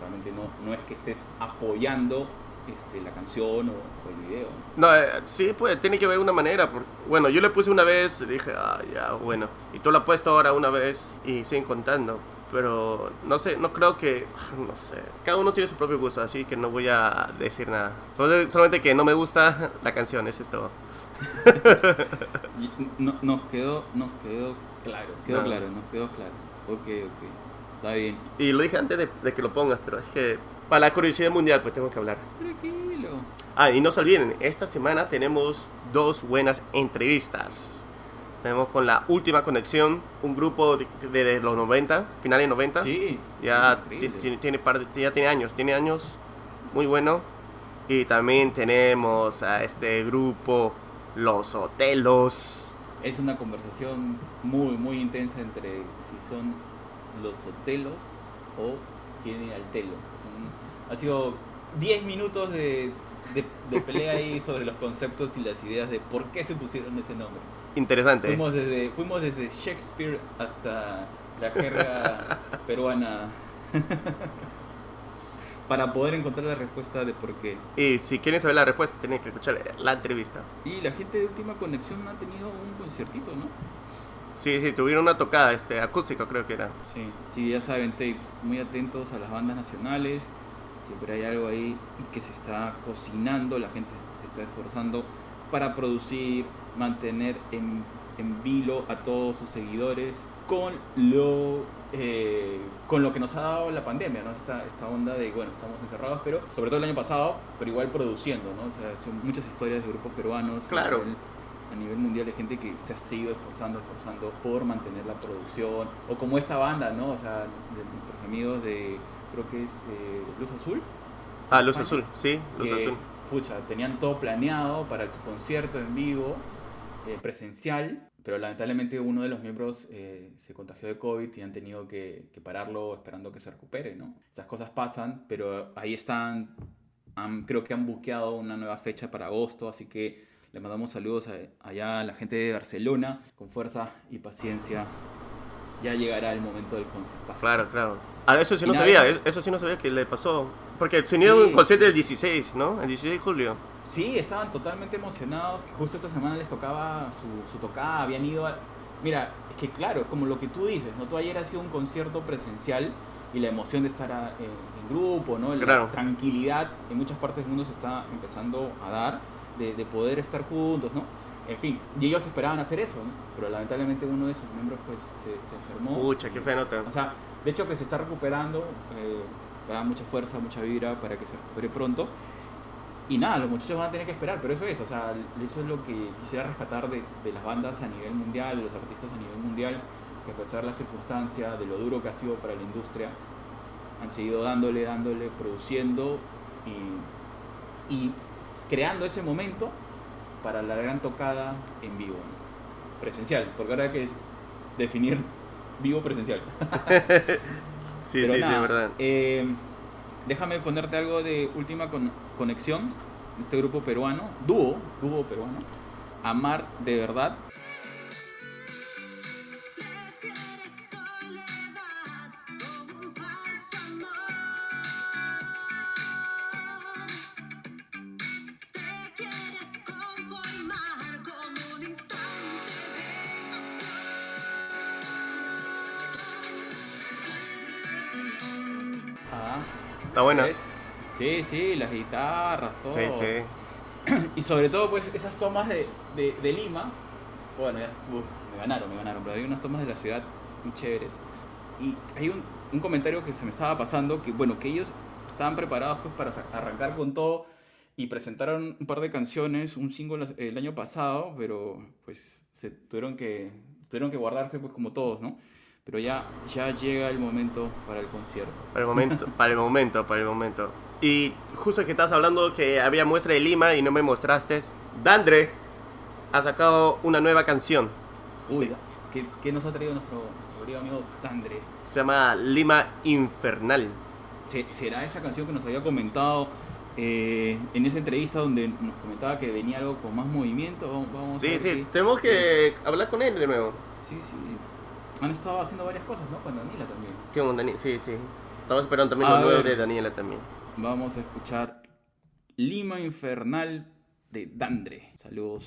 realmente no, no es que estés apoyando este, la canción o, o el video. No, eh, sí, pues, tiene que haber una manera. por- Bueno, yo le puse una vez, dije, ah, ya, bueno. Y tú lo has puesto ahora una vez y siguen contando. Pero, no sé, no creo que, no sé. Cada uno tiene su propio gusto, así que no voy a decir nada. Solo- solamente que no me gusta la canción, eso es todo. No- nos quedó, nos quedó claro, quedó No. claro, nos quedó claro. Ok, ok, está bien. Y lo dije antes de, de que lo pongas, pero es que para la curiosidad mundial pues tengo que hablar. Tranquilo. Ah, y no se olviden, esta semana tenemos dos buenas entrevistas. Tenemos con la última conexión, un grupo de, de- de los 90, finales 90. Sí. Ya, tiene, tiene par de- ya tiene años, tiene años muy bueno. Y también tenemos a este grupo Los hotelos. Es una conversación muy, muy intensa entre si son los hotelos o ir al telo. Ha sido 10 minutos de, de- de pelea ahí sobre los conceptos y las ideas de por qué se pusieron ese nombre. Interesante. Fuimos desde, fuimos desde Shakespeare hasta la jerga peruana para poder encontrar la respuesta de por qué. Y si quieren saber la respuesta, tienen que escuchar la entrevista. Y la gente de Última Conexión ha tenido un conciertito, ¿no? Sí, sí, tuvieron una tocada este, acústica, creo que era. Sí, sí, ya saben, tapes, muy atentos a las bandas nacionales. Siempre hay algo ahí que se está cocinando, la gente se, está esforzando para producir, mantener en, en vilo a todos sus seguidores con lo, eh, con lo que nos ha dado la pandemia, ¿no? Esta, esta onda de, bueno, estamos encerrados, pero sobre todo el año pasado, pero igual produciendo, ¿no? O sea, son muchas historias de grupos peruanos. Claro. a nivel mundial de gente que se ha seguido esforzando, esforzando por mantener la producción, o como esta banda, ¿no? O sea, de nuestros amigos de, creo que es eh, Luz Azul. Ah, Luz España, Azul, sí, Luz que, Azul. Pucha, tenían todo planeado para su concierto en vivo, eh, presencial, pero lamentablemente uno de los miembros eh, se contagió de COVID y han tenido que, que pararlo esperando que se recupere, ¿no? Esas cosas pasan, pero ahí están, han- creo que han buqueado una nueva fecha para agosto, así que le mandamos saludos a- allá a la gente de Barcelona, con fuerza y paciencia. Ya llegará el momento del concierto. Claro, claro. Ah, eso sí Y no nada, sabía, eso- sí no sabía que le pasó. Porque se unieron Sí. un concierto el 16, ¿no? El 16 de julio. Sí, estaban totalmente emocionados. Justo esta semana les tocaba su, su tocada. Habían ido a... Mira, es que claro, es como lo que tú dices, ¿no? Tú ayer ha sido un concierto presencial y la emoción de estar a- en, en grupo, ¿no? La Claro. tranquilidad en muchas partes del mundo se está empezando a dar de, de poder estar juntos, ¿no? En fin, y ellos esperaban hacer eso, ¿no? Pero lamentablemente uno de sus miembros pues se, se enfermó. Pucha, qué fea nota. O sea, de hecho que se está recuperando, eh, da mucha fuerza, mucha vibra para que se recupere pronto. Y nada, los muchachos van a tener que esperar, pero eso es, o sea, eso es lo que quisiera rescatar de, de las bandas a nivel mundial, de los artistas a nivel mundial, que a pesar de las circunstancias, de lo duro que ha sido para la industria, han seguido dándole, dándole, produciendo y, y creando ese momento para la gran tocada en vivo, presencial, porque ahora hay que definir vivo presencial. Sí, Pero sí, nada, sí, verdad. eh, déjame ponerte algo de última con- conexión. Este grupo peruano, dúo, dúo peruano. Amar de verdad. Buena. Sí, sí, las guitarras, todo. Sí, sí. Y sobre todo, pues, esas tomas de, de- de Lima. Bueno, ya, me ganaron, me ganaron, pero hay unas tomas de la ciudad muy chéveres. Y hay un, un comentario que se me estaba pasando, que bueno, que ellos estaban preparados pues, para arrancar con todo y presentaron un par de canciones, un single el año pasado, pero pues se tuvieron que, tuvieron que guardarse pues como todos, ¿no? Pero ya, ya llega el momento para el concierto. Para el momento, para el momento, para el momento. Y justo que estás hablando que había muestra de Lima y no me mostraste, Dandre ha sacado una nueva canción. Uy, ¿qué, qué nos ha traído nuestro, nuestro querido amigo Tandre? Se llama Lima Infernal. Se- ¿Será esa canción que nos había comentado eh, en esa entrevista donde nos comentaba que venía algo con más movimiento? Vamos- vamos a Sí, sí, qué- tenemos que hablar con él de nuevo. Sí, sí. Han estado haciendo varias cosas, ¿no? Con Daniela también. ¿Qué onda, Dani? Sí, sí. Estamos esperando también A lo nuevo de Daniela también. Vamos a escuchar Lima Infernal de Dandre. Saludos.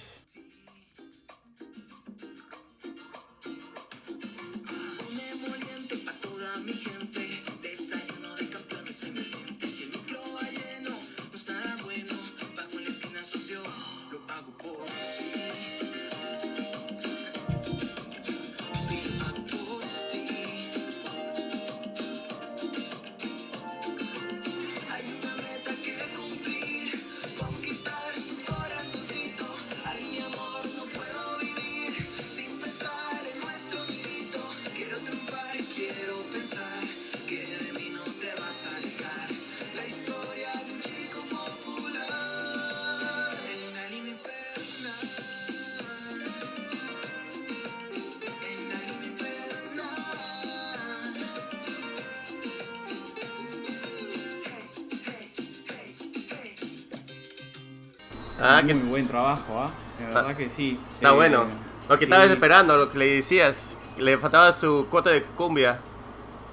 Ah, Muy que buen trabajo, ¿ah? La Está- verdad que sí. está Eh, bueno. Lo que sí, estabas esperando, lo que le decías. Le faltaba su cuota de cumbia.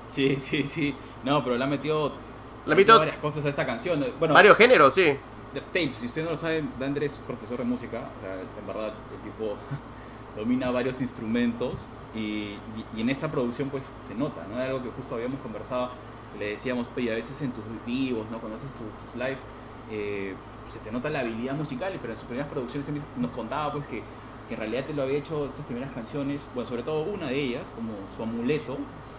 Sí, sí, sí. No, pero le ha metido, Le ha metido- varias cosas a esta canción. Bueno, Varios géneros, sí. de Tapes, si usted no lo sabe, Dandre es profesor de música, o sea, en verdad el tipo domina varios instrumentos y, y- y en esta producción pues se nota, ¿no? Era algo que justo habíamos conversado, le decíamos, oye, a veces en tus vivos, ¿no? Cuando haces tus, tus live, eh, se te nota la habilidad musical, pero en sus primeras producciones nos contaba pues que, que en realidad te lo había hecho estas primeras canciones, bueno, sobre todo una de ellas, como su amuleto,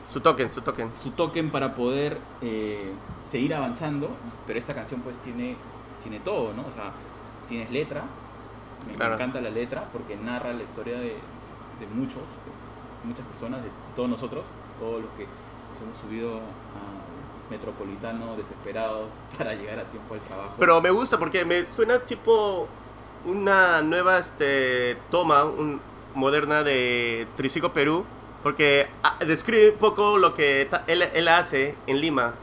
Su token, su token. su token para poder eh, seguir avanzando, pero esta canción pues tiene, tiene todo, ¿no? O sea, tienes letra, me, encanta la letra porque narra la historia de, de muchos, de muchas personas, de todos nosotros, todos los que nos hemos subido a Metropolitano desesperados para llegar a tiempo al trabajo. Pero me gusta porque me suena tipo una nueva este, toma un- moderna de Tricico Perú. Porque ah, describe un poco lo que ta- él, él hace en Lima.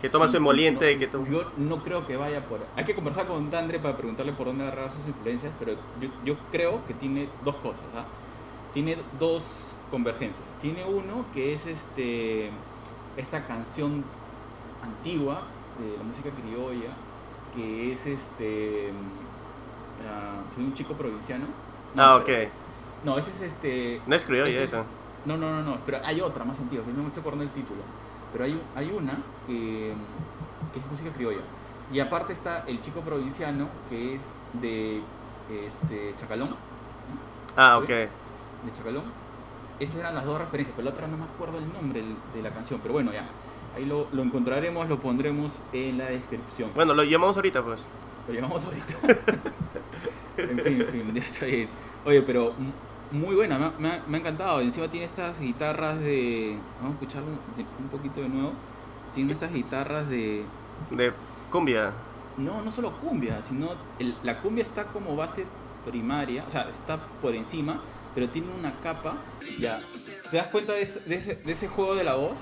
Que toma Sí, su emoliente. no, que to- Yo no creo que vaya por... Hay que conversar con Dandre para preguntarle por dónde agarrar sus influencias, pero yo, yo creo que tiene dos cosas. ¿ah? Tiene dos convergencias. Tiene uno que es este esta canción antigua de la música criolla, que es este... ah, soy un chico provinciano. No, Ah, ok. pero- No, ese es este... No es criolla ese es- eso. no, no, no, no, pero hay otra más antigua, que no me estoy acordando el título. Pero hay, hay una que, que es música criolla. Y aparte está el chico provinciano, que es de este, Chacalón. Ah, ok. De Chacalón. Esas eran las dos referencias, pero la otra no me acuerdo el nombre de la canción. Pero bueno, ya. Ahí lo, lo encontraremos, lo pondremos en la descripción. Bueno, lo llamamos ahorita pues. Lo llevamos ahorita. en fin, en fin, ya está bien. Oye, pero muy buena, me ha, me ha- me ha encantado. Encima tiene estas guitarras de. Vamos a escucharlo un poquito de nuevo. Tiene estas guitarras de. De cumbia. No, no solo cumbia, sino el- la cumbia está como base primaria, o sea, está por encima, pero tiene una capa. Ya, ¿te das cuenta de de ese, de ese juego de la voz?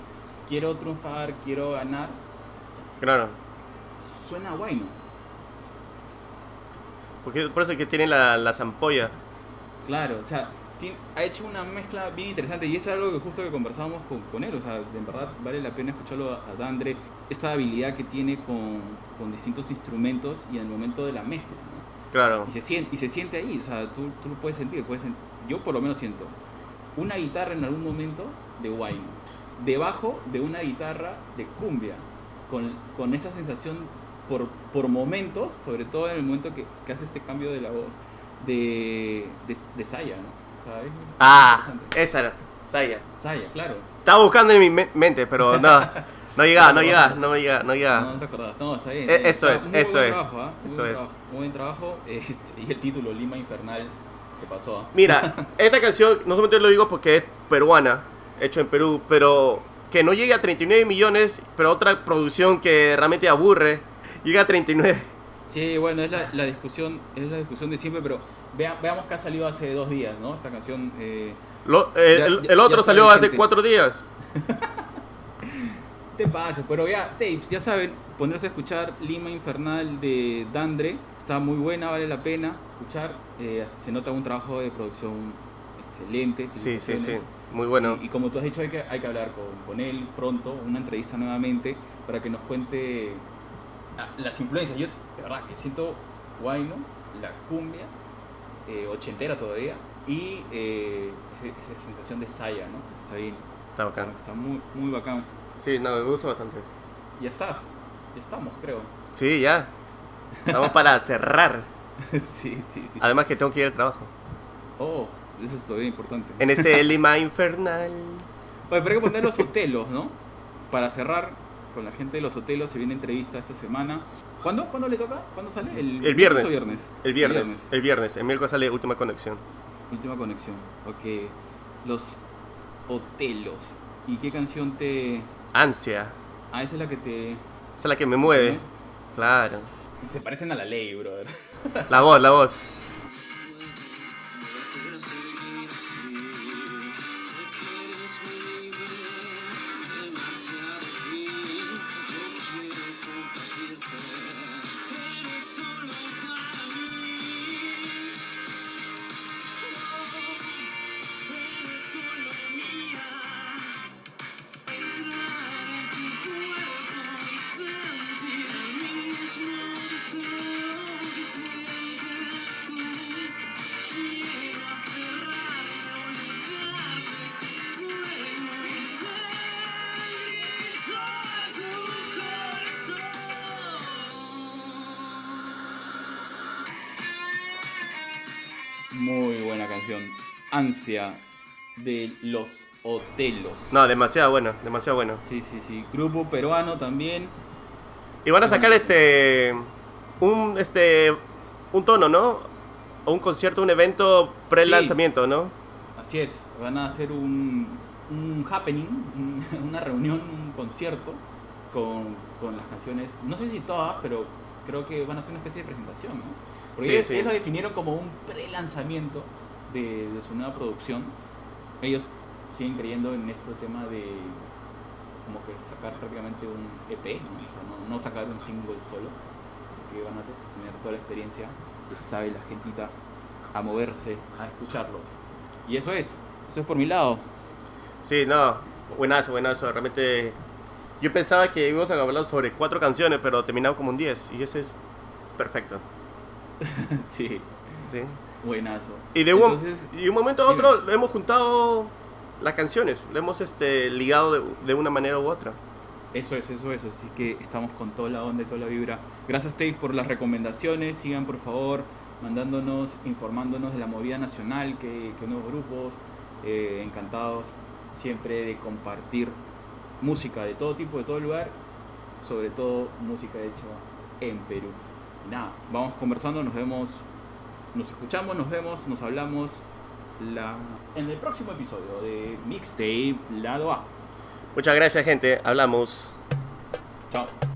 Quiero triunfar, quiero ganar. Claro. Suena bueno. Porque por eso es que tiene la, la zampolla. Claro, o sea, ha hecho una mezcla bien interesante y eso es algo que justo que conversábamos con, con él, o sea, de verdad vale la pena escucharlo a, a Dandre, esta habilidad que tiene con, con distintos instrumentos y en el momento de la mezcla, ¿no? Claro. Y se siente, y se siente ahí, o sea, tú, tú lo puedes sentir, puedes sen- yo por lo menos siento una guitarra en algún momento de guayno, debajo de una guitarra de cumbia, con, con esa sensación por, por momentos, sobre todo en el momento que, que hace este cambio de la voz, de, de, de Saya, ¿no? O sea, es Ah, esa era. Saya. Saya, claro. Estaba buscando en mi me- mente, pero no. No llegaba, no llegaba, no llegaba, no No, llegaba. no te acordás. No, está bien. Eh, está eso es, Muy eso buen es, trabajo, ¿ah? Muy eso buen es. trabajo, Muy buen trabajo. este, y el título, Lima Infernal, que pasó. Mira, esta canción, no solamente lo digo porque es peruana, hecho en Perú, pero que no llegue a 39 millones, pero otra producción que realmente aburre, llega a 39. Sí, bueno, es la, la discusión, es la discusión de siempre, pero vea- veamos que ha salido hace dos días, ¿no? Esta canción. eh, Lo- eh, Ya- el, otro salió hace cuatro días. te pasa, pero ya, tapes, ya saben, ponerse a escuchar Lima Infernal de Dandre, está muy buena, vale la pena escuchar, eh, se nota un trabajo de producción excelente. Sí, sí, sí. Muy bueno. Y, y como tú has dicho, hay que, hay que hablar con, con él pronto, una entrevista nuevamente, para que nos cuente ah, las influencias. Yo, de verdad, que siento guayno, la cumbia, eh, ochentera todavía, y eh, esa sensación de saya, ¿no? Está bien, Está bacán. está muy, muy bacán. Sí, no, me gusta bastante. Ya estás, ya estamos, creo. Sí, ya. Vamos para cerrar. sí, sí, sí. Además que tengo que ir al trabajo. Oh, eso es todavía importante. En este Lima Infernal. Oye, pero hay que poner los hotelos, ¿no? Para cerrar con la gente de los hotelos, se viene entrevista esta semana. ¿Cuándo, ¿Cuándo le toca? ¿Cuándo sale? ¿El, El viernes. o viernes? El viernes. El viernes. El miércoles sale Última Conexión. Última conexión. Ok. Los hotelos. ¿Y qué canción te...? Ansia. Ah, esa es la que te... Esa es la que me mueve. Claro. Se parecen a la ley, brother. La voz, la voz. De los Otelos. No, demasiado bueno, demasiado bueno. Sí, sí, sí. Grupo peruano también. Y van a sacar este un este un tono, ¿no? O un concierto, un evento pre-lanzamiento, ¿no? Así es, van a hacer un, un happening, un- una reunión, un concierto con, con las canciones, no sé si todas, pero creo que van a hacer una especie de presentación, ¿no? Porque Sí, ellos, sí. ellos lo definieron como un pre-lanzamiento de, de su nueva producción. Ellos siguen creyendo en este tema de como que sacar prácticamente un EP, ¿no? O sea, no, no sacar un single solo. Así que van a tener toda la experiencia, que sabe la gentita a moverse, a escucharlos. Y eso es, eso es por mi lado. Sí, no, buenazo, buenazo. Realmente yo pensaba que íbamos a hablar sobre cuatro canciones, pero terminamos como un 10 y ese es perfecto. sí, Sí. Buenazo. Y de un, Entonces, y un momento a otro hemos juntado las canciones, lo hemos este, ligado de, de una manera u otra. Eso es, eso es. Así que estamos con toda la onda y toda la vibra. Gracias, Tate, por las recomendaciones. Sigan, por favor, mandándonos, informándonos de la movida nacional, que, que nuevos grupos. Eh, encantados siempre de compartir música de todo tipo, de todo lugar. Sobre todo música hecha en Perú. Nada, vamos conversando, nos vemos, nos escuchamos, nos vemos, nos hablamos la, en el próximo episodio de Mixtape Lado A. Muchas gracias gente, hablamos. Chao.